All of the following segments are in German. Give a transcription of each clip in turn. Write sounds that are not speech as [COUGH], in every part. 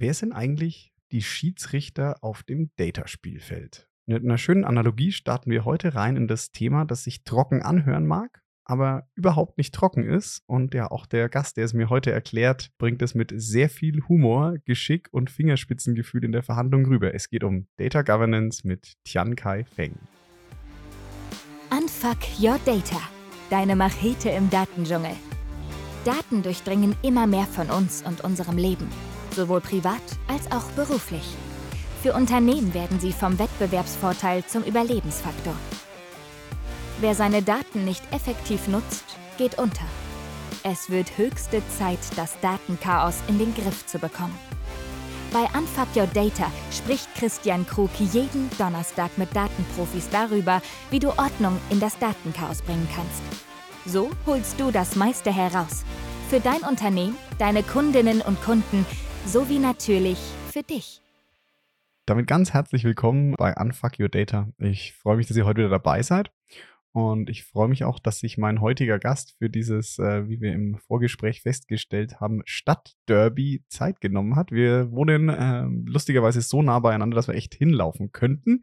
Wer sind eigentlich die Schiedsrichter auf dem Data-Spielfeld? Mit einer schönen Analogie starten wir heute rein in das Thema, das sich trocken anhören mag, aber überhaupt nicht trocken ist. Und ja, auch der Gast, der es mir heute erklärt, bringt es mit sehr viel Humor, Geschick und Fingerspitzengefühl in der Verhandlung rüber. Es geht um Data Governance mit Tian Kai Feng. Unfuck Your Data. Deine Machete im Datendschungel. Daten durchdringen immer mehr von uns und unserem Leben, sowohl privat als auch beruflich. Für Unternehmen werden sie vom Wettbewerbsvorteil zum Überlebensfaktor. Wer seine Daten nicht effektiv nutzt, geht unter. Es wird höchste Zeit, das Datenchaos in den Griff zu bekommen. Bei Unfuck Your Data spricht Christian Krug jeden Donnerstag mit Datenprofis darüber, wie du Ordnung in das Datenchaos bringen kannst. So holst du das meiste heraus. Für dein Unternehmen, deine Kundinnen und Kunden sowie natürlich für dich. Damit ganz herzlich willkommen bei Unfuck Your Data. Ich freue mich, dass ihr heute wieder dabei seid. Und ich freue mich auch, dass sich mein heutiger Gast für dieses, äh, wie wir im Vorgespräch festgestellt haben, Stadtderby Zeit genommen hat. Wir wohnen äh, lustigerweise so nah beieinander, dass wir echt hinlaufen könnten,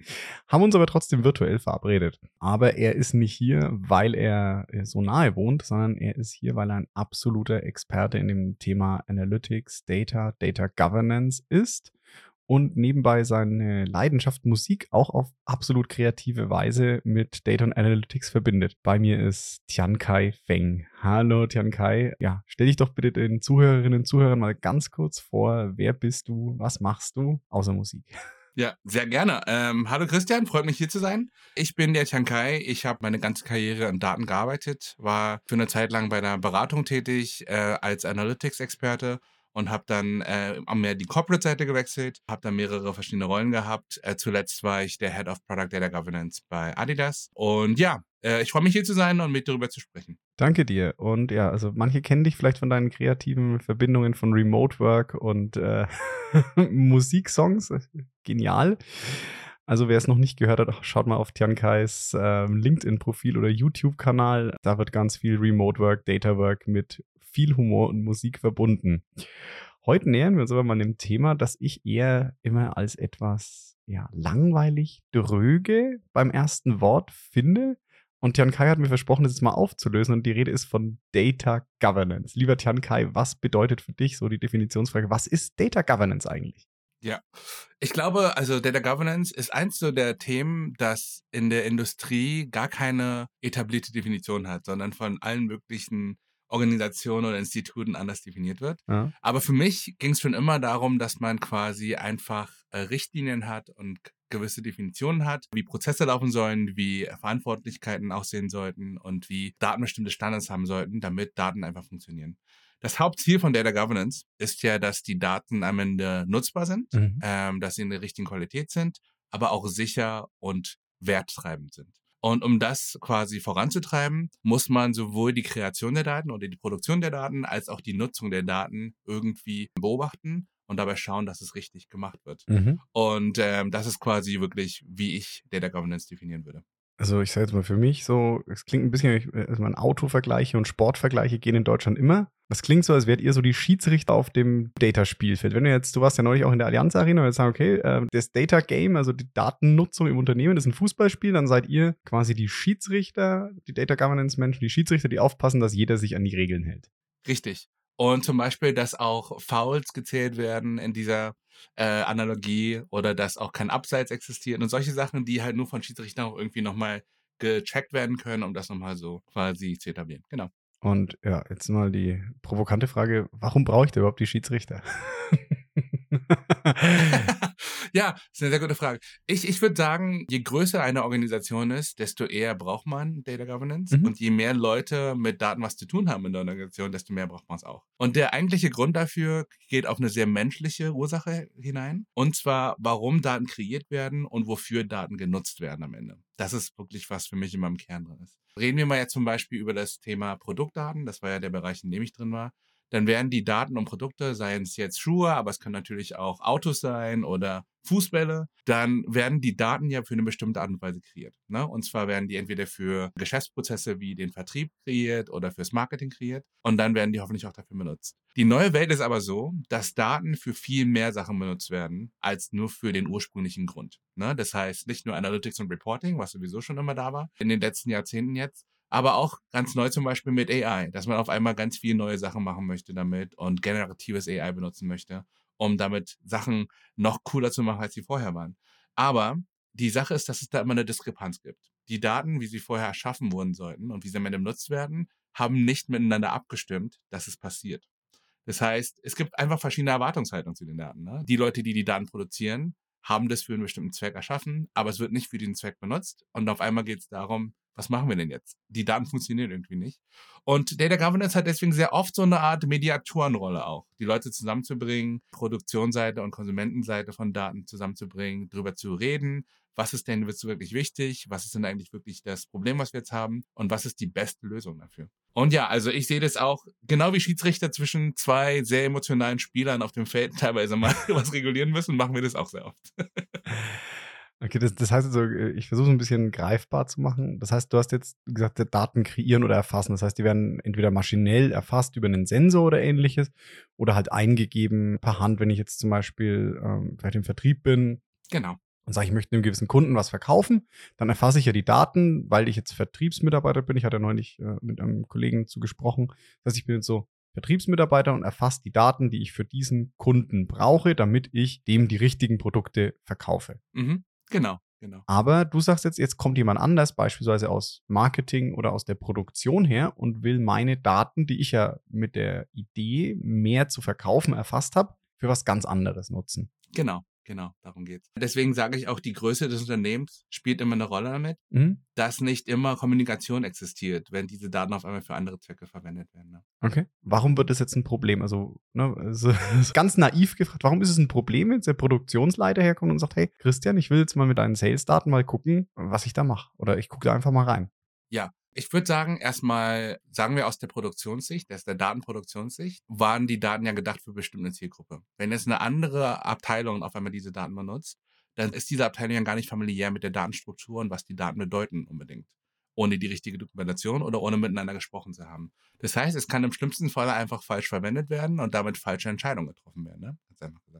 haben uns aber trotzdem virtuell verabredet. Aber er ist nicht hier, weil er äh, so nahe wohnt, sondern er ist hier, weil er ein absoluter Experte in dem Thema Analytics, Data, Data Governance ist und nebenbei seine Leidenschaft Musik auch auf absolut kreative Weise mit Data und Analytics verbindet. Bei mir ist Tian Kai Feng. Hallo Tian Kai. Ja, stell dich doch bitte den Zuhörerinnen und Zuhörern mal ganz kurz vor. Wer bist du? Was machst du außer Musik? Ja, sehr gerne. Ähm, hallo Christian, freut mich hier zu sein. Ich bin der Tian Kai. Ich habe meine ganze Karriere in Daten gearbeitet, war für eine Zeit lang bei einer Beratung tätig äh, als Analytics-Experte und habe dann äh, mehr die Corporate-Seite gewechselt, habe dann mehrere verschiedene Rollen gehabt. Äh, zuletzt war ich der Head of Product Data Governance bei Adidas. Und ja, äh, ich freue mich hier zu sein und mit darüber zu sprechen. Danke dir. Und ja, also manche kennen dich vielleicht von deinen kreativen Verbindungen von Remote Work und äh, [LAUGHS] Musiksongs. Genial. Also wer es noch nicht gehört hat, schaut mal auf Tiankais äh, LinkedIn-Profil oder YouTube-Kanal. Da wird ganz viel Remote Work, Data Work mit viel Humor und Musik verbunden. Heute nähern wir uns aber mal dem Thema, das ich eher immer als etwas ja, langweilig, dröge beim ersten Wort finde. Und Tian Kai hat mir versprochen, das jetzt mal aufzulösen. Und die Rede ist von Data Governance. Lieber Tian Kai, was bedeutet für dich so die Definitionsfrage? Was ist Data Governance eigentlich? Ja, ich glaube, also Data Governance ist eins so der Themen, das in der Industrie gar keine etablierte Definition hat, sondern von allen möglichen Organisationen oder Instituten anders definiert wird. Ja. Aber für mich ging es schon immer darum, dass man quasi einfach äh, Richtlinien hat und gewisse Definitionen hat, wie Prozesse laufen sollen, wie Verantwortlichkeiten aussehen sollten und wie Daten bestimmte Standards haben sollten, damit Daten einfach funktionieren. Das Hauptziel von Data Governance ist ja, dass die Daten am Ende nutzbar sind, mhm. ähm, dass sie in der richtigen Qualität sind, aber auch sicher und werttreibend sind. Und um das quasi voranzutreiben, muss man sowohl die Kreation der Daten oder die Produktion der Daten als auch die Nutzung der Daten irgendwie beobachten und dabei schauen, dass es richtig gemacht wird. Mhm. Und ähm, das ist quasi wirklich, wie ich Data Governance definieren würde. Also ich sage jetzt mal für mich so, es klingt ein bisschen, also man Autovergleiche und Sportvergleiche gehen in Deutschland immer. Das klingt so, als wärt ihr so die Schiedsrichter auf dem Data-Spielfeld. Wenn du jetzt, du warst ja neulich auch in der Allianz Arena und jetzt sagen, okay, äh, das Data Game, also die Datennutzung im Unternehmen, das ist ein Fußballspiel, dann seid ihr quasi die Schiedsrichter, die Data Governance Menschen, die Schiedsrichter, die aufpassen, dass jeder sich an die Regeln hält. Richtig. Und zum Beispiel, dass auch Fouls gezählt werden in dieser äh, Analogie oder dass auch kein Abseits existiert und solche Sachen, die halt nur von Schiedsrichtern auch irgendwie nochmal gecheckt werden können, um das nochmal so quasi zu etablieren. Genau. Und ja, jetzt mal die provokante Frage, warum brauche ich da überhaupt die Schiedsrichter? [LAUGHS] [LAUGHS] ja, ist eine sehr gute Frage. Ich, ich würde sagen, je größer eine Organisation ist, desto eher braucht man Data Governance. Mhm. Und je mehr Leute mit Daten was zu tun haben in der Organisation, desto mehr braucht man es auch. Und der eigentliche Grund dafür geht auf eine sehr menschliche Ursache hinein. Und zwar, warum Daten kreiert werden und wofür Daten genutzt werden am Ende. Das ist wirklich was für mich in meinem Kern drin ist. Reden wir mal jetzt zum Beispiel über das Thema Produktdaten. Das war ja der Bereich, in dem ich drin war dann werden die Daten und Produkte, seien es jetzt Schuhe, aber es können natürlich auch Autos sein oder Fußbälle, dann werden die Daten ja für eine bestimmte Art und Weise kreiert. Ne? Und zwar werden die entweder für Geschäftsprozesse wie den Vertrieb kreiert oder fürs Marketing kreiert und dann werden die hoffentlich auch dafür benutzt. Die neue Welt ist aber so, dass Daten für viel mehr Sachen benutzt werden, als nur für den ursprünglichen Grund. Ne? Das heißt, nicht nur Analytics und Reporting, was sowieso schon immer da war, in den letzten Jahrzehnten jetzt, aber auch ganz neu zum Beispiel mit AI, dass man auf einmal ganz viele neue Sachen machen möchte damit und generatives AI benutzen möchte, um damit Sachen noch cooler zu machen, als sie vorher waren. Aber die Sache ist, dass es da immer eine Diskrepanz gibt. Die Daten, wie sie vorher erschaffen wurden sollten und wie sie am Ende benutzt werden, haben nicht miteinander abgestimmt, dass es passiert. Das heißt, es gibt einfach verschiedene Erwartungshaltungen zu den Daten. Ne? Die Leute, die die Daten produzieren, haben das für einen bestimmten Zweck erschaffen, aber es wird nicht für diesen Zweck benutzt. Und auf einmal geht es darum, was machen wir denn jetzt? Die Daten funktionieren irgendwie nicht. Und Data Governance hat deswegen sehr oft so eine Art Mediatorenrolle auch, die Leute zusammenzubringen, Produktionsseite und Konsumentenseite von Daten zusammenzubringen, darüber zu reden, was ist denn wirklich wichtig, was ist denn eigentlich wirklich das Problem, was wir jetzt haben und was ist die beste Lösung dafür. Und ja, also ich sehe das auch genau wie Schiedsrichter zwischen zwei sehr emotionalen Spielern auf dem Feld [LAUGHS] teilweise mal [LAUGHS] was regulieren müssen, machen wir das auch sehr oft. [LAUGHS] Okay, das, das heißt also, äh, ich versuche es ein bisschen greifbar zu machen. Das heißt, du hast jetzt gesagt, Daten kreieren oder erfassen. Das heißt, die werden entweder maschinell erfasst über einen Sensor oder ähnliches oder halt eingegeben per Hand, wenn ich jetzt zum Beispiel ähm, vielleicht im Vertrieb bin. Genau. Und sage, ich möchte einem gewissen Kunden was verkaufen, dann erfasse ich ja die Daten, weil ich jetzt Vertriebsmitarbeiter bin. Ich hatte neulich äh, mit einem Kollegen zu gesprochen. Das heißt, ich bin jetzt so Vertriebsmitarbeiter und erfasse die Daten, die ich für diesen Kunden brauche, damit ich dem die richtigen Produkte verkaufe. Mhm. Genau, genau. Aber du sagst jetzt, jetzt kommt jemand anders, beispielsweise aus Marketing oder aus der Produktion her und will meine Daten, die ich ja mit der Idee, mehr zu verkaufen, erfasst habe, für was ganz anderes nutzen. Genau. Genau, darum geht's. Deswegen sage ich auch, die Größe des Unternehmens spielt immer eine Rolle damit, mhm. dass nicht immer Kommunikation existiert, wenn diese Daten auf einmal für andere Zwecke verwendet werden. Ne? Okay. Warum wird das jetzt ein Problem? Also, ne, also [LAUGHS] ganz naiv gefragt, warum ist es ein Problem, wenn der Produktionsleiter herkommt und sagt, hey, Christian, ich will jetzt mal mit deinen Sales-Daten mal gucken, was ich da mache. Oder ich gucke da einfach mal rein. Ja, ich würde sagen, erstmal, sagen wir aus der Produktionssicht, aus der Datenproduktionssicht, waren die Daten ja gedacht für bestimmte Zielgruppe. Wenn jetzt eine andere Abteilung auf einmal diese Daten benutzt, dann ist diese Abteilung ja gar nicht familiär mit der Datenstruktur und was die Daten bedeuten unbedingt ohne die richtige Dokumentation oder ohne miteinander gesprochen zu haben. Das heißt, es kann im schlimmsten Fall einfach falsch verwendet werden und damit falsche Entscheidungen getroffen werden. Ne?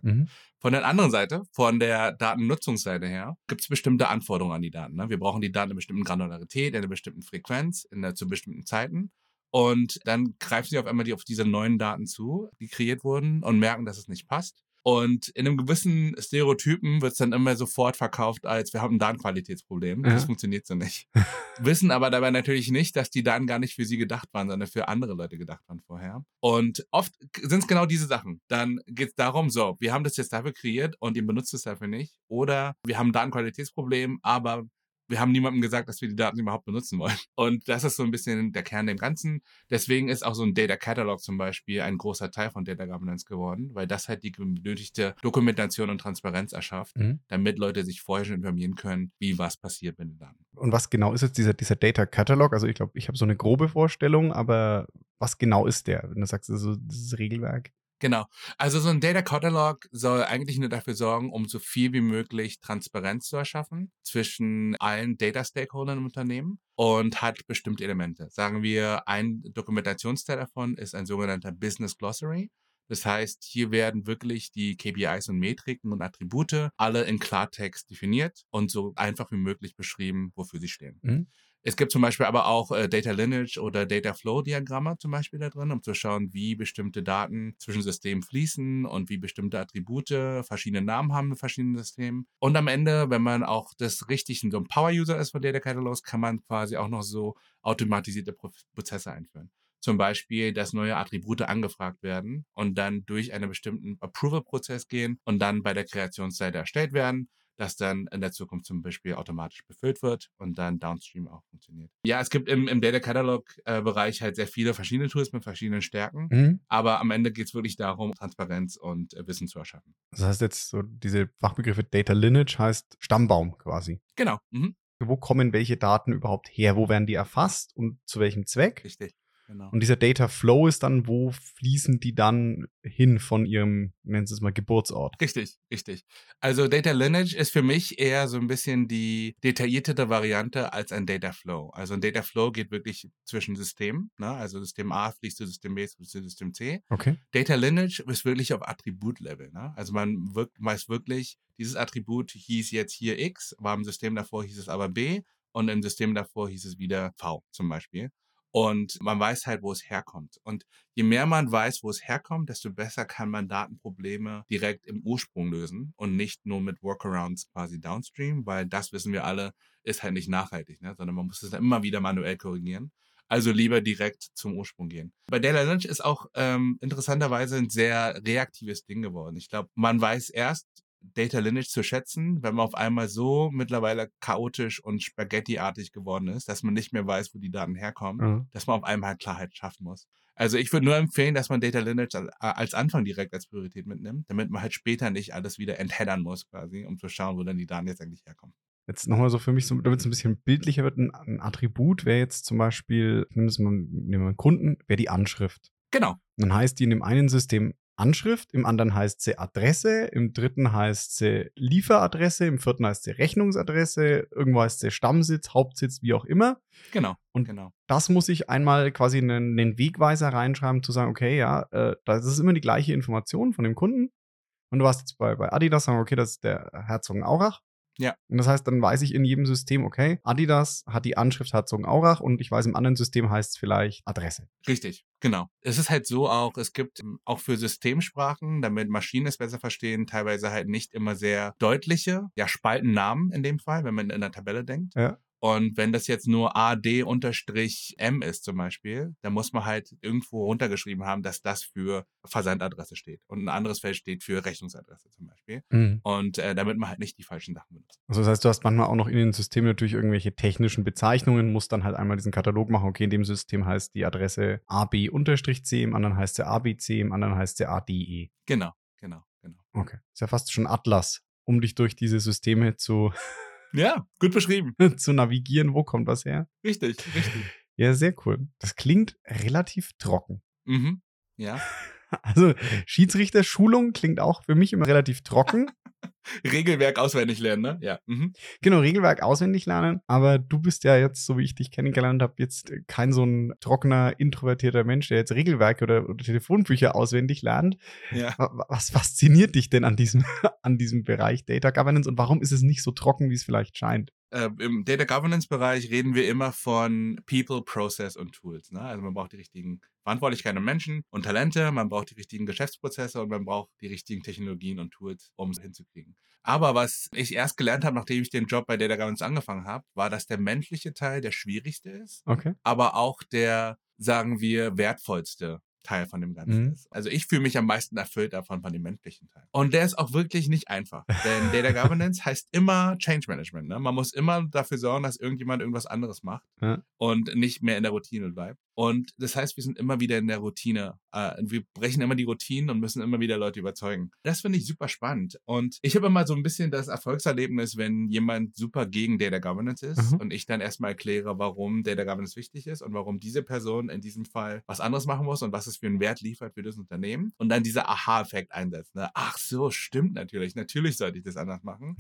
Mhm. Von der anderen Seite, von der Datennutzungsseite her, gibt es bestimmte Anforderungen an die Daten. Ne? Wir brauchen die Daten in einer bestimmten Granularität, in einer bestimmten Frequenz, in einer, zu bestimmten Zeiten. Und dann greifen sie auf einmal die, auf diese neuen Daten zu, die kreiert wurden und merken, dass es nicht passt und in einem gewissen Stereotypen wird es dann immer sofort verkauft, als wir haben ein Datenqualitätsproblem. Ja. Das funktioniert so nicht. [LAUGHS] Wissen aber dabei natürlich nicht, dass die Daten gar nicht für sie gedacht waren, sondern für andere Leute gedacht waren vorher. Und oft sind es genau diese Sachen. Dann geht es darum, so, wir haben das jetzt dafür kreiert und ihr benutzt es dafür nicht. Oder wir haben ein Datenqualitätsproblem, aber wir haben niemandem gesagt, dass wir die Daten überhaupt benutzen wollen. [LAUGHS] Und das ist so ein bisschen der Kern dem Ganzen. Deswegen ist auch so ein Data Catalog zum Beispiel ein großer Teil von Data Governance geworden, weil das halt die benötigte Dokumentation und Transparenz erschafft, mhm. damit Leute sich vorher schon informieren können, wie was passiert mit den Daten. Und was genau ist jetzt dieser, dieser Data Catalog? Also ich glaube, ich habe so eine grobe Vorstellung, aber was genau ist der, wenn du sagst, so dieses Regelwerk? Genau. Also so ein Data Catalog soll eigentlich nur dafür sorgen, um so viel wie möglich Transparenz zu erschaffen zwischen allen Data Stakeholdern im Unternehmen und hat bestimmte Elemente. Sagen wir, ein Dokumentationsteil davon ist ein sogenannter Business Glossary. Das heißt, hier werden wirklich die KPIs und Metriken und Attribute alle in Klartext definiert und so einfach wie möglich beschrieben, wofür sie stehen. Mhm. Es gibt zum Beispiel aber auch äh, Data Lineage oder Data Flow Diagramme zum Beispiel da drin, um zu schauen, wie bestimmte Daten zwischen Systemen fließen und wie bestimmte Attribute verschiedene Namen haben in verschiedenen Systemen. Und am Ende, wenn man auch das richtig so ein Power-User ist von Data Catalogs, kann man quasi auch noch so automatisierte Prozesse einführen. Zum Beispiel, dass neue Attribute angefragt werden und dann durch einen bestimmten Approval-Prozess gehen und dann bei der Kreationsseite erstellt werden das dann in der Zukunft zum Beispiel automatisch befüllt wird und dann downstream auch funktioniert. Ja, es gibt im, im Data Catalog-Bereich äh, halt sehr viele verschiedene Tools mit verschiedenen Stärken, mhm. aber am Ende geht es wirklich darum, Transparenz und äh, Wissen zu erschaffen. Das heißt jetzt so, diese Fachbegriffe Data Lineage heißt Stammbaum quasi. Genau. Mhm. Wo kommen welche Daten überhaupt her? Wo werden die erfasst und zu welchem Zweck? Richtig. Genau. Und dieser Data Flow ist dann, wo fließen die dann hin von ihrem, nennen Sie es mal, Geburtsort? Richtig, richtig. Also Data Lineage ist für mich eher so ein bisschen die detailliertere Variante als ein Data Flow. Also ein Data Flow geht wirklich zwischen Systemen, ne? also System A fließt zu System B zu System C. Okay. Data Lineage ist wirklich auf Attributlevel. Ne? Also man wirkt, weiß wirklich, dieses Attribut hieß jetzt hier X, war im System davor hieß es aber B und im System davor hieß es wieder V zum Beispiel. Und man weiß halt, wo es herkommt. Und je mehr man weiß, wo es herkommt, desto besser kann man Datenprobleme direkt im Ursprung lösen und nicht nur mit Workarounds quasi downstream, weil das wissen wir alle, ist halt nicht nachhaltig, ne? sondern man muss es dann immer wieder manuell korrigieren. Also lieber direkt zum Ursprung gehen. Bei Data Lynch ist auch ähm, interessanterweise ein sehr reaktives Ding geworden. Ich glaube, man weiß erst, Data Lineage zu schätzen, wenn man auf einmal so mittlerweile chaotisch und spaghettiartig geworden ist, dass man nicht mehr weiß, wo die Daten herkommen, Mhm. dass man auf einmal halt Klarheit schaffen muss. Also ich würde nur empfehlen, dass man Data Lineage als, Anfang direkt als Priorität mitnimmt, damit man halt später nicht alles wieder entheadern muss quasi, um zu schauen, wo dann die Daten jetzt eigentlich herkommen. Jetzt nochmal so für mich, so, damit es ein bisschen bildlicher wird, ein, ein Attribut wäre jetzt zum Beispiel, nehmen wir mal, nehmen wir mal einen Kunden, wäre die Anschrift. Genau. Dann heißt die in dem einen System Anschrift, im anderen heißt sie Adresse, im dritten heißt sie Lieferadresse, im vierten heißt sie Rechnungsadresse, irgendwo heißt sie Stammsitz, Hauptsitz, wie auch immer. Genau. Und genau. Das muss ich einmal quasi einen, einen Wegweiser reinschreiben, zu sagen, okay, ja, äh, das ist immer die gleiche Information von dem Kunden. Und du warst jetzt bei, bei Adidas, sagen, okay, das ist der Herzogenaurach. Ja. Und das heißt, dann weiß ich in jedem System, okay, Adidas hat die Anschrift Herzogenaurach und ich weiß, im anderen System heißt es vielleicht Adresse. Richtig, genau. Es ist halt so auch, es gibt ähm, auch für Systemsprachen, damit Maschinen es besser verstehen, teilweise halt nicht immer sehr deutliche, ja, Spaltennamen in dem Fall, wenn man in der Tabelle denkt. Ja. Und wenn das jetzt nur AD unterstrich M ist zum Beispiel, dann muss man halt irgendwo runtergeschrieben haben, dass das für Versandadresse steht. Und ein anderes Feld steht für Rechnungsadresse zum Beispiel. Und äh, damit man halt nicht die falschen Sachen benutzt. Also das heißt, du hast manchmal auch noch in den Systemen natürlich irgendwelche technischen Bezeichnungen, musst dann halt einmal diesen Katalog machen, okay, in dem System heißt die Adresse AB-C, im anderen heißt sie ABC, im anderen heißt sie ADE. Genau, genau, genau. Okay. Ist ja fast schon Atlas, um dich durch diese Systeme zu, Ja, gut beschrieben. [LAUGHS] zu navigieren, wo kommt was her. Richtig, richtig. Ja, sehr cool. Das klingt relativ trocken. Mhm. Ja. [LAUGHS] Also Schiedsrichterschulung klingt auch für mich immer relativ trocken. [LAUGHS] [LAUGHS] Regelwerk auswendig lernen, ne? Ja. Mhm. Genau, Regelwerk auswendig lernen. Aber du bist ja jetzt, so wie ich dich kennengelernt habe, jetzt kein so ein trockener, introvertierter Mensch, der jetzt Regelwerke oder, oder Telefonbücher auswendig lernt. Ja. Wa- Was fasziniert dich denn an diesem, [LAUGHS] an diesem Bereich Data Governance und warum ist es nicht so trocken, wie es vielleicht scheint? Äh, Im Data Governance Bereich reden wir immer von People, Process und Tools. Ne? Also man braucht die richtigen Verantwortlichkeiten und Menschen und Talente, man braucht die richtigen Geschäftsprozesse und man braucht die richtigen Technologien und Tools, um es hinzukriegen. Aber was ich erst gelernt habe, nachdem ich den Job bei Data Governance angefangen habe, war, dass der menschliche Teil der schwierigste ist, Okay. aber auch der, sagen wir, wertvollste Teil von dem Ganzen Mhm. ist. Also ich fühle mich am meisten erfüllt davon, von dem menschlichen Teil. Und der ist auch wirklich nicht einfach. Denn [LAUGHS] Data Governance heißt immer Change Management. Ne? Man muss immer dafür sorgen, dass irgendjemand irgendwas anderes macht Ja. und nicht mehr in der Routine bleibt. Und das heißt, wir sind immer wieder in der Routine. Äh, wir brechen immer die Routinen und müssen immer wieder Leute überzeugen. Das finde ich super spannend. Und ich habe immer so ein bisschen das Erfolgserlebnis, wenn jemand super gegen Data Governance ist Mhm. und ich dann erstmal erkläre, warum Data Governance wichtig ist und warum diese Person in diesem Fall was anderes machen muss und was es für einen Wert liefert für das Unternehmen. Und dann dieser Aha-Effekt einsetzt. Ne? Ach so, stimmt natürlich. Natürlich sollte ich das anders machen.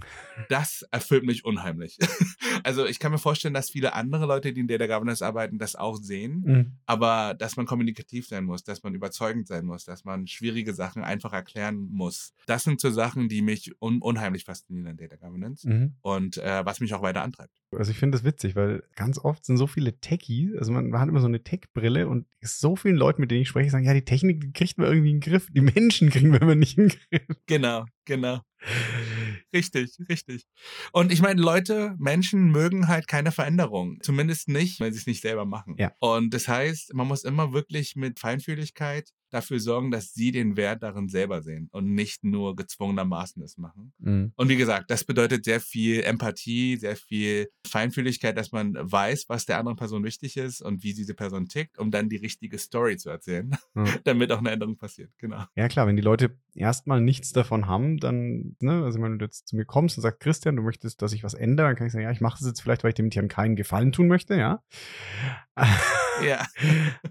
Das erfüllt mich unheimlich. [LAUGHS] also ich kann mir vorstellen, dass viele andere Leute, die in Data Governance arbeiten, das auch sehen Mhm. Aber dass man kommunikativ sein muss, dass man überzeugend sein muss, dass man schwierige Sachen einfach erklären muss. Das sind so Sachen, die mich un unheimlich faszinieren an Data Governance Mhm. und äh, was mich auch weiter antreibt. Also ich finde das witzig, weil ganz oft sind so viele Techies, also man, man hat immer so eine Tech-Brille und so vielen Leuten, mit denen ich spreche, sagen, ja, die Technik die kriegt man irgendwie in den Griff, die Menschen [LAUGHS] kriegen wir immer nicht in den Griff. Genau, genau. Richtig, richtig. Und ich meine, Leute, Menschen mögen halt keine Veränderung. Zumindest nicht, wenn sie es nicht selber machen. Ja. Und das heißt, man muss immer wirklich mit Feinfühligkeit dafür sorgen, dass sie den Wert darin selber sehen und nicht nur gezwungenermaßen es machen. Mhm. Und wie gesagt, das bedeutet sehr viel Empathie, sehr viel Feinfühligkeit, dass man weiß, was der anderen Person wichtig ist und wie diese Person tickt, um dann die richtige Story zu erzählen, Ja. [LAUGHS] damit auch eine Änderung passiert. Genau. Ja klar, wenn die Leute erstmal nichts davon haben, dann, ne, also wenn du jetzt zu mir kommst und sagst, Christian, du möchtest, dass ich was ändere, dann kann ich sagen, ja, ich mache das jetzt vielleicht, weil ich dem Tieren keinen Gefallen tun möchte, ja. Ja.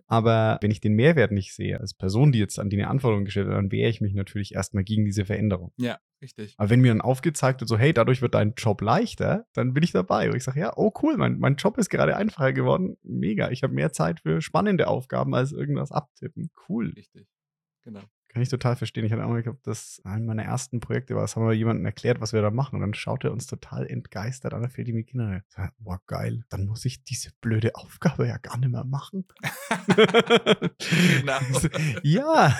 Aber wenn ich den Mehrwert nicht sehe, als Person, die jetzt an die eine Anforderung gestellt hat, dann wehre ich mich natürlich erstmal gegen diese Veränderung. Ja, richtig. Aber wenn mir dann aufgezeigt wird, so, hey, dadurch wird dein Job leichter, dann bin ich dabei. Und ich sage, ja, oh cool, mein, mein Job ist gerade einfacher geworden. Mega. Ich habe mehr Zeit für spannende Aufgaben als irgendwas abtippen. Cool. Richtig. Genau. Kann ich total verstehen. Ich hatte auch mal, ich glaube, das ein meiner ersten Projekte war, das haben wir jemandem erklärt, was wir da machen. Und dann schaut er uns total entgeistert an, da fällt ihm die Kinder. Boah, geil. Dann muss ich diese blöde Aufgabe ja gar nicht mehr machen. [LAUGHS] Genau. [LAUGHS] ja,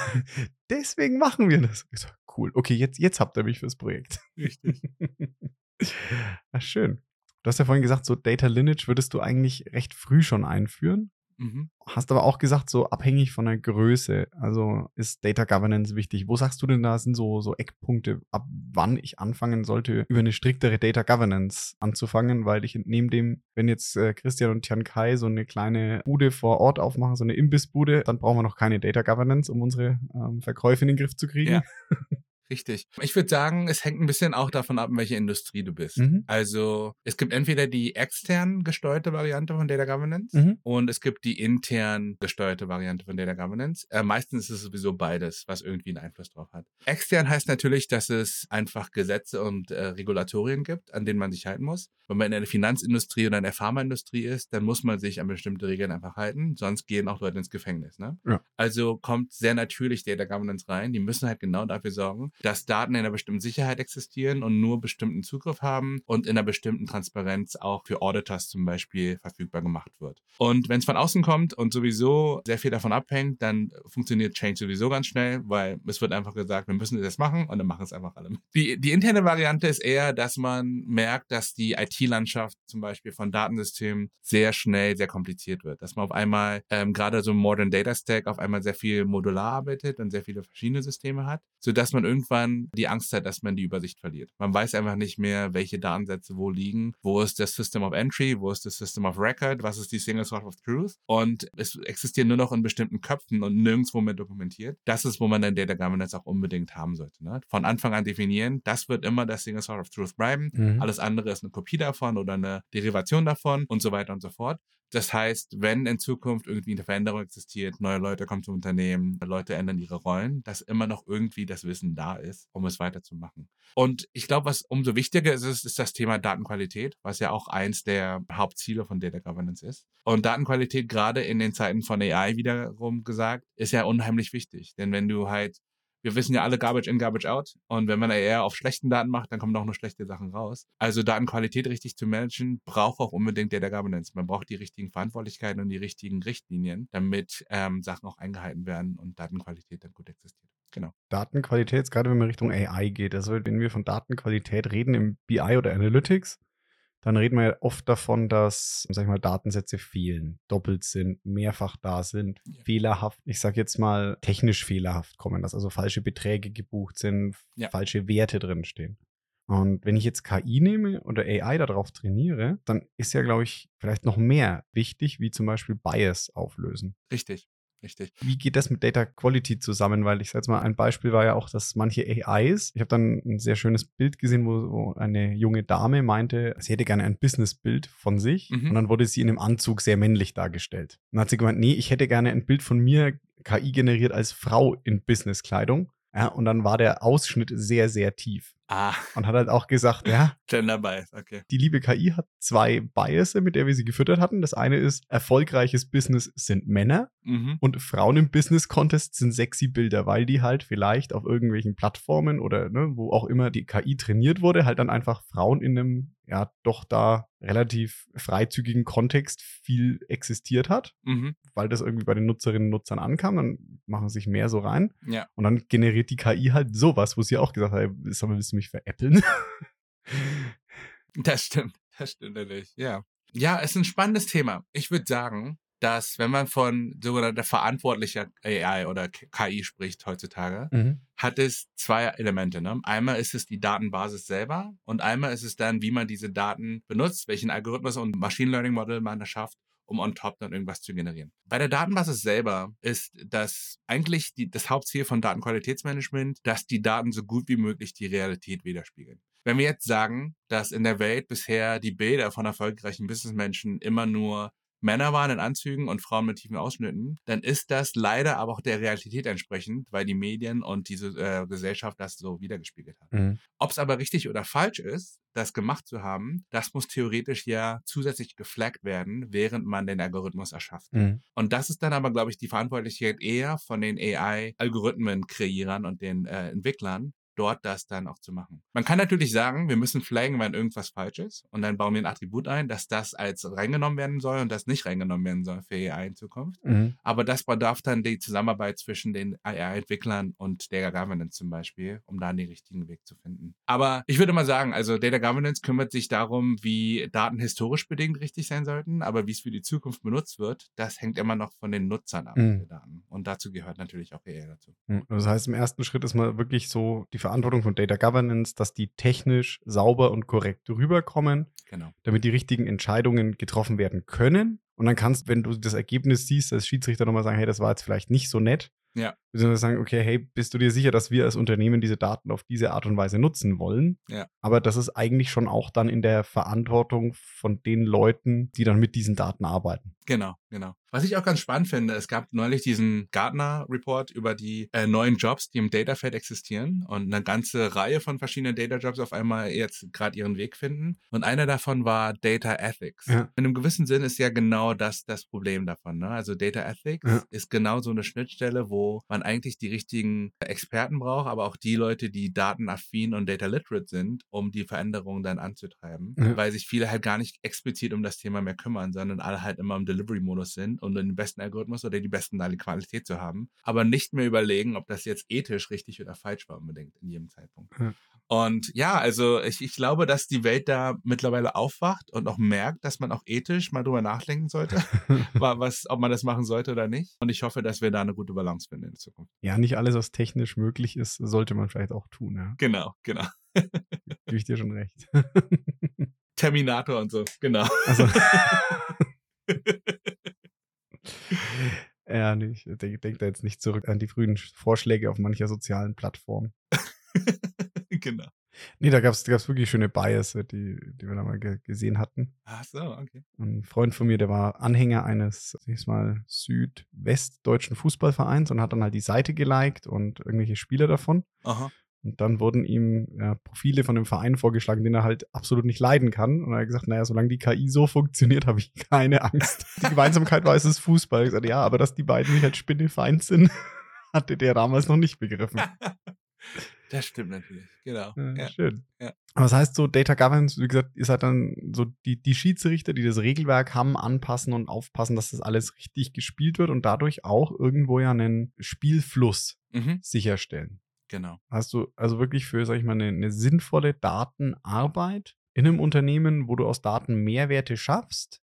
deswegen machen wir das. Ich so, cool. Okay, jetzt, jetzt habt ihr mich fürs Projekt. Richtig. [LAUGHS] Ach, schön. Du hast ja vorhin gesagt, so Data Lineage würdest du eigentlich recht früh schon einführen. Mhm. Hast aber auch gesagt, so abhängig von der Größe. Also ist Data Governance wichtig. Wo sagst du denn, da sind so, so Eckpunkte, ab wann ich anfangen sollte, über eine striktere Data Governance anzufangen? Weil ich entnehme dem, wenn jetzt äh, Christian und Tian Kai so eine kleine Bude vor Ort aufmachen, so eine Imbissbude, dann brauchen wir noch keine Data Governance, um unsere ähm, Verkäufe in den Griff zu kriegen. Ja. [LAUGHS] Richtig. Ich würde sagen, es hängt ein bisschen auch davon ab, in welcher Industrie du bist. Mhm. Also es gibt entweder die extern gesteuerte Variante von Data Governance Mhm. und es gibt die intern gesteuerte Variante von Data Governance. Äh, meistens ist es sowieso beides, was irgendwie einen Einfluss drauf hat. Extern heißt natürlich, dass es einfach Gesetze und äh, Regulatorien gibt, an denen man sich halten muss. Wenn man in der Finanzindustrie oder in der Pharmaindustrie ist, dann muss man sich an bestimmte Regeln einfach halten, sonst gehen auch Leute ins Gefängnis. Ne? Ja. Also kommt sehr natürlich Data Governance rein. Die müssen halt genau dafür sorgen, dass Daten in einer bestimmten Sicherheit existieren und nur bestimmten Zugriff haben und in einer bestimmten Transparenz auch für Auditors zum Beispiel verfügbar gemacht wird. Und wenn es von außen kommt und sowieso sehr viel davon abhängt, dann funktioniert Change sowieso ganz schnell, weil es wird einfach gesagt, wir müssen das machen und dann machen es einfach alle. Die, die interne Variante ist eher, dass man merkt, dass die IT-Landschaft zum Beispiel von Datensystemen sehr schnell sehr kompliziert wird. Dass man auf einmal ähm, gerade so im Modern Data Stack auf einmal sehr viel modular arbeitet und sehr viele verschiedene Systeme hat, sodass man irgendwann die Angst hat, dass man die Übersicht verliert. Man weiß einfach nicht mehr, welche Datensätze wo liegen, wo ist das System of Entry, wo ist das System of Record, was ist die Single Source of Truth und es existiert nur noch in bestimmten Köpfen und nirgendwo mehr dokumentiert. Das ist, wo man dann Data Governance auch unbedingt haben sollte. Ne? Von Anfang an definieren, das wird immer das Single Source of Truth bleiben. Mhm. Alles andere ist eine Kopie davon oder eine Derivation davon und so weiter und so fort. Das heißt, wenn in Zukunft irgendwie eine Veränderung existiert, neue Leute kommen zum Unternehmen, Leute ändern ihre Rollen, dass immer noch irgendwie das Wissen da ist, um es weiterzumachen. Und ich glaube, was umso wichtiger ist, ist, das Thema Datenqualität, was ja auch eins der Hauptziele von Data Governance ist. Und Datenqualität gerade in den Zeiten von AI wiederum gesagt, ist ja unheimlich wichtig. Denn wenn du halt wir wissen ja alle Garbage in, Garbage out. Und wenn man eher auf schlechten Daten macht, dann kommen auch nur schlechte Sachen raus. Also Datenqualität richtig zu managen, braucht auch unbedingt Data Governance. Man braucht die richtigen Verantwortlichkeiten und die richtigen Richtlinien, damit ähm, Sachen auch eingehalten werden und Datenqualität dann gut existiert. Genau. Datenqualität, gerade wenn man Richtung AI geht. Also wenn wir von Datenqualität reden im BI oder Analytics, dann reden wir ja oft davon, dass, sag ich mal, Datensätze fehlen, doppelt sind, mehrfach da sind, Ja. fehlerhaft, ich sag jetzt mal technisch fehlerhaft kommen, dass also falsche Beträge gebucht sind, Ja. falsche Werte drinstehen. Und wenn ich jetzt KI nehme oder AI darauf trainiere, dann ist ja, glaube ich, vielleicht noch mehr wichtig, wie zum Beispiel Bias auflösen. Richtig. Richtig. Wie geht das mit Data Quality zusammen? Weil ich sag jetzt mal, ein Beispiel war ja auch, dass manche AIs, ich habe dann ein sehr schönes Bild gesehen, wo, wo eine junge Dame meinte, sie hätte gerne ein Businessbild von sich Mhm. und dann wurde sie in einem Anzug sehr männlich dargestellt. Und dann hat sie gemeint, nee, ich hätte gerne ein Bild von mir KI generiert als Frau in Businesskleidung. Ja, und dann war der Ausschnitt sehr, sehr tief. Ah, Und hat halt auch gesagt, ja, [LAUGHS] Gender Bias, okay. die liebe KI hat zwei Biases, mit der wir sie gefüttert hatten. Das eine ist, erfolgreiches Business sind Männer. Mhm. Und Frauen im Business-Contest sind sexy Bilder, weil die halt vielleicht auf irgendwelchen Plattformen oder ne, wo auch immer die KI trainiert wurde, halt dann einfach Frauen in einem, ja, doch da relativ freizügigen Kontext viel existiert hat, Mhm. weil das irgendwie bei den Nutzerinnen und Nutzern ankam. Dann machen sich mehr so rein. Ja. Und dann generiert die KI halt sowas, wo sie auch gesagt hat, ey, sag mal, willst du mich veräppeln? Das stimmt, das stimmt natürlich, ja. Ja, es ist ein spannendes Thema. Ich würde sagen, dass wenn man von sogenannter verantwortlicher AI oder KI spricht heutzutage, Mhm. hat es zwei Elemente. Ne? Einmal ist es die Datenbasis selber und einmal ist es dann, wie man diese Daten benutzt, welchen Algorithmus und Machine Learning Model man da schafft, um on top dann irgendwas zu generieren. Bei der Datenbasis selber ist das eigentlich die, das Hauptziel von Datenqualitätsmanagement, dass die Daten so gut wie möglich die Realität widerspiegeln. Wenn wir jetzt sagen, dass in der Welt bisher die Bilder von erfolgreichen Businessmenschen immer nur Männer waren in Anzügen und Frauen mit tiefen Ausschnitten, dann ist das leider aber auch der Realität entsprechend, weil die Medien und diese äh, Gesellschaft das so wiedergespiegelt hat. Mhm. Ob es aber richtig oder falsch ist, das gemacht zu haben, das muss theoretisch ja zusätzlich geflaggt werden, während man den Algorithmus erschafft. Mhm. Und das ist dann aber, glaube ich, die Verantwortlichkeit eher von den AI-Algorithmen-Kreierern und den äh, Entwicklern, dort das dann auch zu machen. Man kann natürlich sagen, wir müssen flaggen, wenn irgendwas falsch ist und dann bauen wir ein Attribut ein, dass das als reingenommen werden soll und das nicht reingenommen werden soll für AI in Zukunft. Mhm. Aber das bedarf dann die Zusammenarbeit zwischen den AI-Entwicklern und Data Governance zum Beispiel, um da den richtigen Weg zu finden. Aber ich würde mal sagen, also Data Governance kümmert sich darum, wie Daten historisch bedingt richtig sein sollten, aber wie es für die Zukunft benutzt wird, das hängt immer noch von den Nutzern ab, Mhm. der Daten. Und dazu gehört natürlich auch AI dazu. Mhm. Das heißt, im ersten Schritt ist mal wirklich so die Verantwortung von Data Governance, dass die technisch sauber und korrekt rüberkommen, Genau. damit die richtigen Entscheidungen getroffen werden können. Und dann kannst, wenn du das Ergebnis siehst, als Schiedsrichter nochmal sagen, hey, das war jetzt vielleicht nicht so nett. Ja. Beziehungsweise sagen, okay, hey, bist du dir sicher, dass wir als Unternehmen diese Daten auf diese Art und Weise nutzen wollen? Ja. Aber das ist eigentlich schon auch dann in der Verantwortung von den Leuten, die dann mit diesen Daten arbeiten. Genau, genau. Was ich auch ganz spannend finde, es gab neulich diesen Gartner-Report über die äh, neuen Jobs, die im Datafeld existieren und eine ganze Reihe von verschiedenen Data-Jobs auf einmal jetzt gerade ihren Weg finden. Und einer davon war Data Ethics. Ja. In einem gewissen Sinn ist ja genau das das Problem davon. Ne? Also Data Ethics Ja. ist genau so eine Schnittstelle, wo man eigentlich die richtigen Experten braucht, aber auch die Leute, die datenaffin und data literate sind, um die Veränderungen dann anzutreiben. Ja. Weil sich viele halt gar nicht explizit um das Thema mehr kümmern, sondern alle halt immer im Delivery-Modus sind und den besten Algorithmus oder die besten Qualität zu haben, aber nicht mehr überlegen, ob das jetzt ethisch richtig oder falsch war unbedingt in jedem Zeitpunkt. Ja. Und ja, also ich, ich glaube, dass die Welt da mittlerweile aufwacht und auch merkt, dass man auch ethisch mal drüber nachdenken sollte, [LAUGHS] wa- was, ob man das machen sollte oder nicht. Und ich hoffe, dass wir da eine gute Balance finden in der Zukunft. ja, nicht alles, was technisch möglich ist, sollte man vielleicht auch tun. Ja. Genau, genau. Gebe ich dir schon recht. [LAUGHS] Terminator und so, genau. Also. [LAUGHS] ja, nee, ich denke denk da jetzt nicht zurück an die frühen Vorschläge auf mancher sozialen Plattform. [LAUGHS] genau. Nee, da gab es wirklich schöne Bias, die, die wir da mal ge gesehen hatten. Ach so, okay. Ein Freund von mir, der war Anhänger eines, sag ich mal, südwestdeutschen Fußballvereins und hat dann halt die Seite geliked und irgendwelche Spieler davon. Aha. Und dann wurden ihm ja, Profile von dem Verein vorgeschlagen, den er halt absolut nicht leiden kann. Und er hat gesagt, naja, solange die KI so funktioniert, habe ich keine Angst. [LAUGHS] Die Gemeinsamkeit war, es ist Fußball. Ich gesagt, ja, aber dass die beiden nicht halt spinnefeind sind, [LAUGHS] hatte der damals noch nicht begriffen. [LAUGHS] Das stimmt natürlich, genau. Ja, Ja. Schön. Ja. Aber das heißt so, Data Governance, wie gesagt, ihr seid dann so die, die Schiedsrichter, die das Regelwerk haben, anpassen und aufpassen, dass das alles richtig gespielt wird und dadurch auch irgendwo ja einen Spielfluss Mhm, sicherstellen. genau. Hast du also wirklich für, sag ich mal, eine, eine sinnvolle Datenarbeit in einem Unternehmen, wo du aus Daten Mehrwerte schaffst,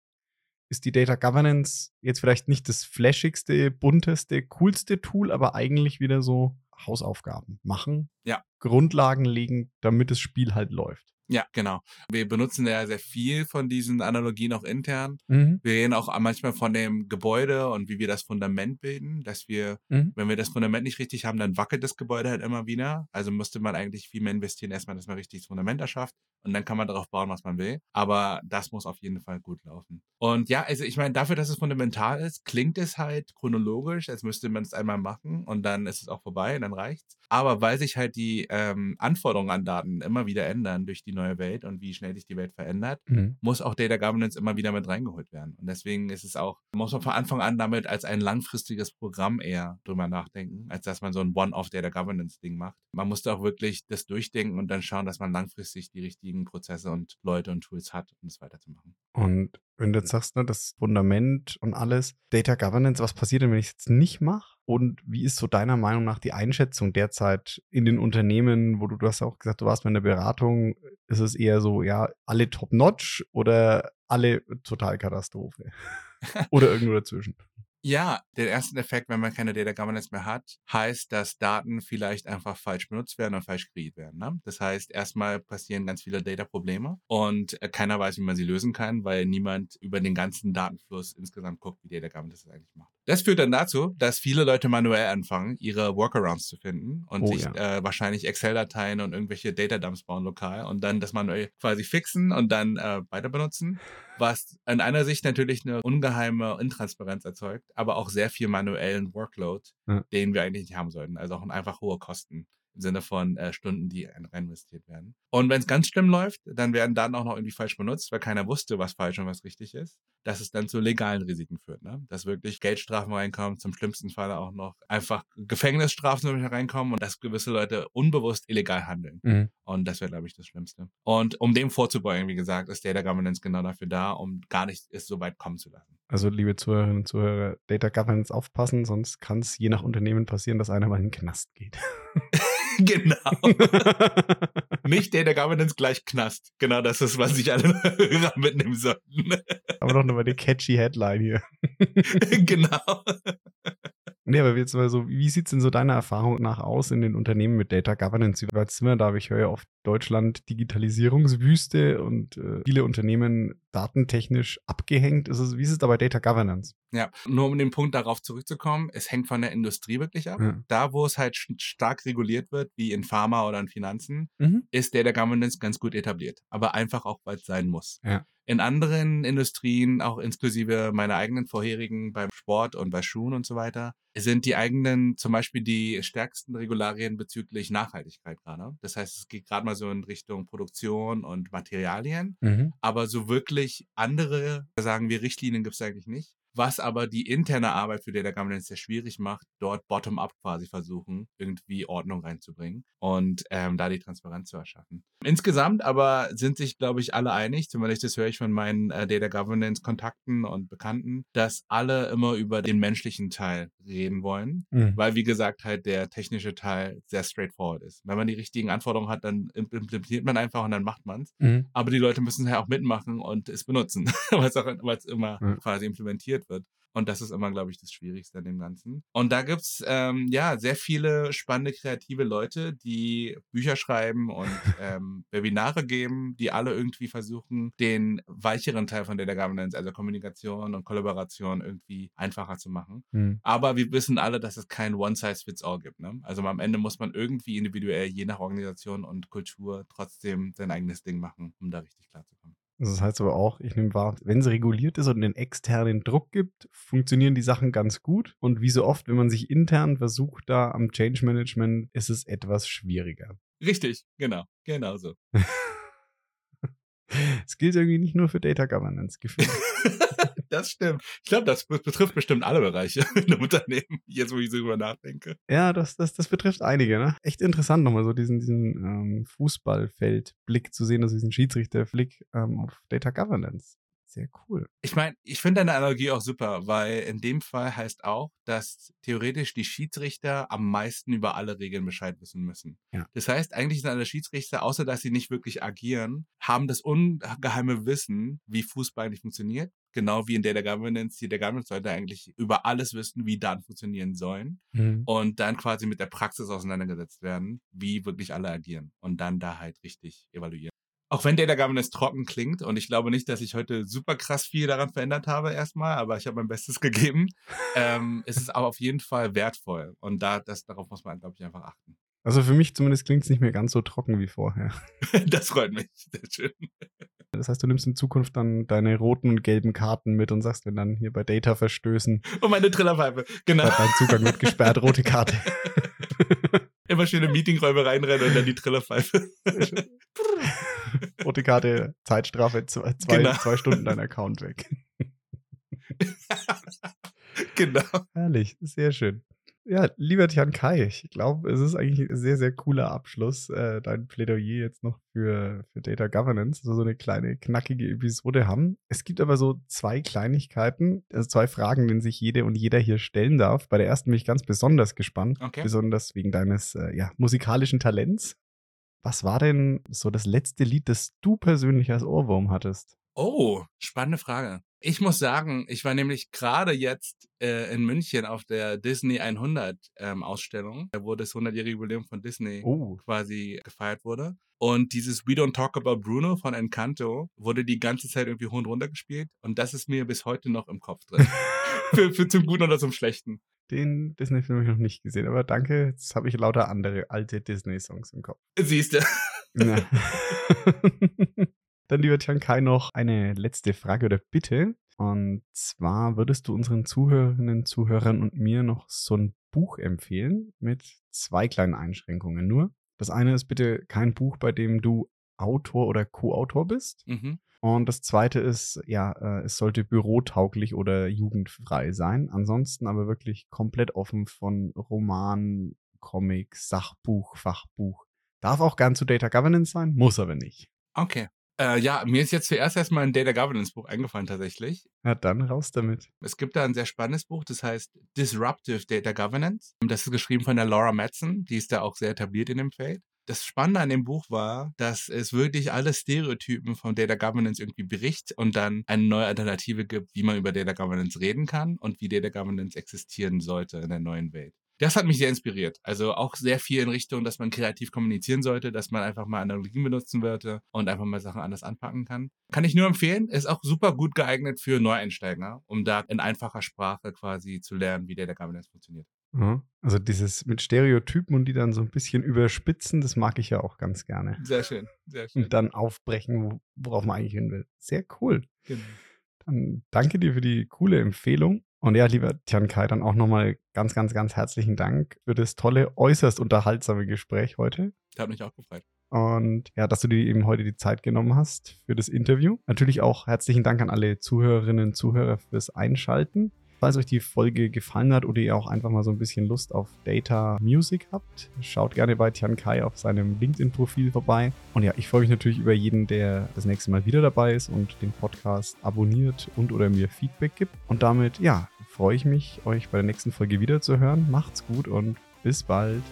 ist die Data Governance jetzt vielleicht nicht das flashigste, bunteste, coolste Tool, aber eigentlich wieder so Hausaufgaben machen, Ja. Grundlagen legen, damit das Spiel halt läuft. Ja, genau. Wir benutzen ja sehr viel von diesen Analogien auch intern. Mhm. Wir reden auch manchmal von dem Gebäude und wie wir das Fundament bilden, dass wir, Mhm. wenn wir das Fundament nicht richtig haben, dann wackelt das Gebäude halt immer wieder. Also müsste man eigentlich viel mehr investieren, erstmal, dass man richtig das Fundament erschafft und dann kann man darauf bauen, was man will. Aber das muss auf jeden Fall gut laufen. Und ja, also ich meine, dafür, dass es fundamental ist, klingt es halt chronologisch, als müsste man es einmal machen und dann ist es auch vorbei und dann reicht's. Aber weil sich halt die ähm, Anforderungen an Daten immer wieder ändern durch die neue Welt und wie schnell sich die Welt verändert, Mhm. muss auch Data Governance immer wieder mit reingeholt werden. Und deswegen ist es auch, muss man von Anfang an damit als ein langfristiges Programm eher drüber nachdenken, als dass man so ein One-Off-Data Governance-Ding macht. Man muss da auch wirklich das durchdenken und dann schauen, dass man langfristig die richtigen Prozesse und Leute und Tools hat, um es weiterzumachen. Und wenn du jetzt sagst, ne, das Fundament und alles, Data Governance, was passiert denn, wenn ich es jetzt nicht mache? Und wie ist so deiner Meinung nach die Einschätzung derzeit in den Unternehmen, wo du, du hast ja auch gesagt, du warst mal in der Beratung, ist es eher so, ja, alle top-notch oder alle total Katastrophe? [LAUGHS] oder irgendwo dazwischen? Ja, der erste Effekt, wenn man keine Data Governance mehr hat, heißt, dass Daten vielleicht einfach falsch benutzt werden und falsch kreiert werden. Ne? Das heißt, erstmal passieren ganz viele Data-Probleme und äh, keiner weiß, wie man sie lösen kann, weil niemand über den ganzen Datenfluss insgesamt guckt, wie Data Governance das eigentlich macht. Das führt dann dazu, dass viele Leute manuell anfangen, ihre Workarounds zu finden und Oh sich ja. äh, wahrscheinlich Excel-Dateien und irgendwelche Datadumps bauen lokal und dann das manuell quasi fixen und dann äh, weiter benutzen, was in einer Sicht natürlich eine ungeheime Intransparenz erzeugt, aber auch sehr viel manuellen Workload, Ja. den wir eigentlich nicht haben sollten. Also auch einfach hohe Kosten im Sinne von äh, Stunden, die ein- rein investiert werden. Und wenn es ganz schlimm läuft, dann werden Daten auch noch irgendwie falsch benutzt, weil keiner wusste, was falsch und was richtig ist. Dass es dann zu legalen Risiken führt, ne? Dass wirklich Geldstrafen reinkommen, zum schlimmsten Fall auch noch einfach Gefängnisstrafen reinkommen und dass gewisse Leute unbewusst illegal handeln. Mhm. Und das wäre, glaube ich, das Schlimmste. Und um dem vorzubeugen, wie gesagt, ist Data Governance genau dafür da, um gar nicht es so weit kommen zu lassen. Also, liebe Zuhörerinnen und Zuhörer, Data Governance aufpassen, sonst kann es je nach Unternehmen passieren, dass einer mal in den Knast geht. [LAUGHS] [LAUGHS] genau. Nicht Data Governance gleich Knast. Genau das ist, was sich alle Hörer mitnehmen sollten. Aber noch mal eine catchy Headline hier. [LAUGHS] genau. Nee, aber jetzt mal so, wie sieht es denn so deiner Erfahrung nach aus in den Unternehmen mit Data Governance? Sind wir da? Ich höre ja oft Deutschland Digitalisierungswüste und äh, viele Unternehmen datentechnisch abgehängt. Ist es, wie ist es da bei Data Governance? Ja, nur um den Punkt darauf zurückzukommen, es hängt von der Industrie wirklich ab. Ja. Da, wo es halt stark reguliert wird, wie in Pharma oder in Finanzen, Mhm. ist Data Governance ganz gut etabliert. Aber einfach auch, weil es sein muss. Ja. In anderen Industrien, auch inklusive meiner eigenen vorherigen beim Sport und bei Schuhen und so weiter, sind die eigenen, zum Beispiel die stärksten Regularien bezüglich Nachhaltigkeit gerade. Das heißt, es geht gerade mal so in Richtung Produktion und Materialien. Mhm. Aber so wirklich andere, sagen wir, Richtlinien gibt es eigentlich nicht. Was aber die interne Arbeit für Data Governance sehr schwierig macht, dort bottom-up quasi versuchen, irgendwie Ordnung reinzubringen und ähm, da die Transparenz zu erschaffen. Insgesamt aber sind sich, glaube ich, alle einig, zumindest das höre ich von meinen äh, Data Governance-Kontakten und Bekannten, dass alle immer über den menschlichen Teil reden wollen, Mhm. weil, wie gesagt, halt der technische Teil sehr straightforward ist. Wenn man die richtigen Anforderungen hat, dann implementiert man einfach und dann macht man's Mhm. aber die Leute müssen halt auch mitmachen und es benutzen, weil es es immer Ja. quasi implementiert wird. Und das ist immer, glaube ich, das Schwierigste an dem Ganzen. Und da gibt's ähm, ja sehr viele spannende, kreative Leute, die Bücher schreiben und [LAUGHS] ähm, Webinare geben, die alle irgendwie versuchen, den weicheren Teil von Data Governance, also Kommunikation und Kollaboration, irgendwie einfacher zu machen. Mhm. Aber wir wissen alle, dass es kein One-Size-Fits-All gibt. Ne? Also am Ende muss man irgendwie individuell, je nach Organisation und Kultur, trotzdem sein eigenes Ding machen, um da richtig klarzukommen. Das heißt aber auch, ich nehme wahr, wenn es reguliert ist und den externen Druck gibt, funktionieren die Sachen ganz gut. Und wie so oft, wenn man sich intern versucht, da am Change Management, ist es etwas schwieriger. Richtig, genau, genau so. [LAUGHS] Es gilt irgendwie nicht nur für Data Governance gefühlt. [LAUGHS] das stimmt. Ich glaube, das be- betrifft bestimmt alle Bereiche [LAUGHS] in einem Unternehmen, jetzt wo ich so drüber nachdenke. ja, das, das, das betrifft einige, ne? Echt interessant, nochmal so diesen, diesen ähm, Fußballfeldblick zu sehen, also diesen Schiedsrichterblick ähm, auf Data Governance. Sehr cool. Ich meine, ich finde deine Analogie auch super, weil in dem Fall heißt auch, dass theoretisch die Schiedsrichter am meisten über alle Regeln Bescheid wissen müssen. Ja. Das heißt, eigentlich sind alle Schiedsrichter, außer dass sie nicht wirklich agieren, haben das ungeheime Wissen, wie Fußball eigentlich funktioniert. Genau wie in Data Governance. Die Data Governance sollte eigentlich über alles wissen, wie Daten funktionieren sollen Mhm. und dann quasi mit der Praxis auseinandergesetzt werden, wie wirklich alle agieren und dann da halt richtig evaluieren. Auch wenn Data Governance trocken klingt und ich glaube nicht, dass ich heute super krass viel daran verändert habe erstmal, aber ich habe mein Bestes [LAUGHS] gegeben, ähm, ist es aber auf jeden Fall wertvoll und da, das, darauf muss man, glaube ich, einfach achten. Also für mich zumindest klingt es nicht mehr ganz so trocken wie vorher. [LAUGHS] Das freut mich. Sehr schön. Das heißt, du nimmst in Zukunft dann deine roten und gelben Karten mit und sagst, wenn dann hier bei Data verstößen, Und meine Trillerpfeife. Genau. dein Zugang wird gesperrt, rote Karte. [LAUGHS] Immer schön in Meetingräume reinrennen und dann die Trillerpfeife. [LAUGHS] rote Karte, Zeitstrafe, zwei, zwei, Genau. zwei Stunden dein Account weg. [LAUGHS] genau. Herrlich, sehr schön. Ja, lieber Tian Kai, ich glaube, es ist eigentlich ein sehr, sehr cooler Abschluss, äh, dein Plädoyer jetzt noch für, für Data Governance, also so eine kleine, knackige Episode haben. Es gibt aber so zwei Kleinigkeiten, also zwei Fragen, die sich jede und jeder hier stellen darf. Bei der ersten bin ich ganz besonders gespannt, Okay. besonders wegen deines äh, ja, musikalischen Talents. Was war denn so das letzte Lied, das du persönlich als Ohrwurm hattest? Oh, spannende Frage. Ich muss sagen, ich war nämlich gerade jetzt äh, in München auf der Disney 100 ähm, Ausstellung, wo das 100-jährige Jubiläum von Disney Oh. quasi gefeiert wurde. Und dieses We Don't Talk About Bruno von Encanto wurde die ganze Zeit irgendwie hoch und runter gespielt. Und das ist mir bis heute noch im Kopf drin. [LAUGHS] für, für zum Guten oder zum Schlechten. Den Disney-Film habe ich noch nicht gesehen, aber danke. Jetzt habe ich lauter andere alte Disney-Songs im Kopf. Siehst du. Ja. [LAUGHS] [LAUGHS] Dann, lieber Tiankai, noch eine letzte Frage oder Bitte. Und zwar würdest du unseren Zuhörerinnen, Zuhörern und mir noch so ein Buch empfehlen mit zwei kleinen Einschränkungen nur. Das eine ist bitte kein Buch, bei dem du Autor oder Co-Autor bist. Mhm. Und das zweite ist, ja, äh, es sollte bürotauglich oder jugendfrei sein. Ansonsten aber wirklich komplett offen von Roman, Comic, Sachbuch, Fachbuch. Darf auch gern zu Data Governance sein, muss aber nicht. Okay. Äh, ja, mir ist jetzt zuerst erstmal ein Data Governance Buch eingefallen tatsächlich. Ja, dann raus damit. Es gibt da ein sehr spannendes Buch, das heißt Disruptive Data Governance. Das ist geschrieben von der Laura Madsen, die ist da auch sehr etabliert in dem Feld. Das Spannende an dem Buch war, dass es wirklich alle Stereotypen von Data Governance irgendwie bricht und dann eine neue Alternative gibt, wie man über Data Governance reden kann und wie Data Governance existieren sollte in der neuen Welt. Das hat mich sehr inspiriert. Also auch sehr viel in Richtung, dass man kreativ kommunizieren sollte, dass man einfach mal Analogien benutzen sollte und einfach mal Sachen anders anpacken kann. Kann ich nur empfehlen. Ist auch super gut geeignet für Neueinsteiger, um da in einfacher Sprache quasi zu lernen, wie Data Governance funktioniert. Ja. Also dieses mit Stereotypen und die dann so ein bisschen überspitzen, das mag ich ja auch ganz gerne. Sehr schön, sehr schön. Und dann aufbrechen, wo- worauf man eigentlich hin will. Sehr cool. Genau. Dann danke dir für die coole Empfehlung. Und ja, lieber Tian Kai, dann auch nochmal ganz, ganz, ganz herzlichen Dank für das tolle, äußerst unterhaltsame Gespräch heute. Das hat mich auch gefreut. Und ja, dass du dir eben heute die Zeit genommen hast für das Interview. Natürlich auch herzlichen Dank an alle Zuhörerinnen und Zuhörer fürs Einschalten. Falls euch die Folge gefallen hat oder ihr auch einfach mal so ein bisschen Lust auf Data Music habt, schaut gerne bei Tian Kai auf seinem LinkedIn-Profil vorbei. Und ja, ich freue mich natürlich über jeden, der das nächste Mal wieder dabei ist und den Podcast abonniert und oder mir Feedback gibt. Und damit, ja, freue ich mich, euch bei der nächsten Folge wieder zu hören. Macht's gut und bis bald.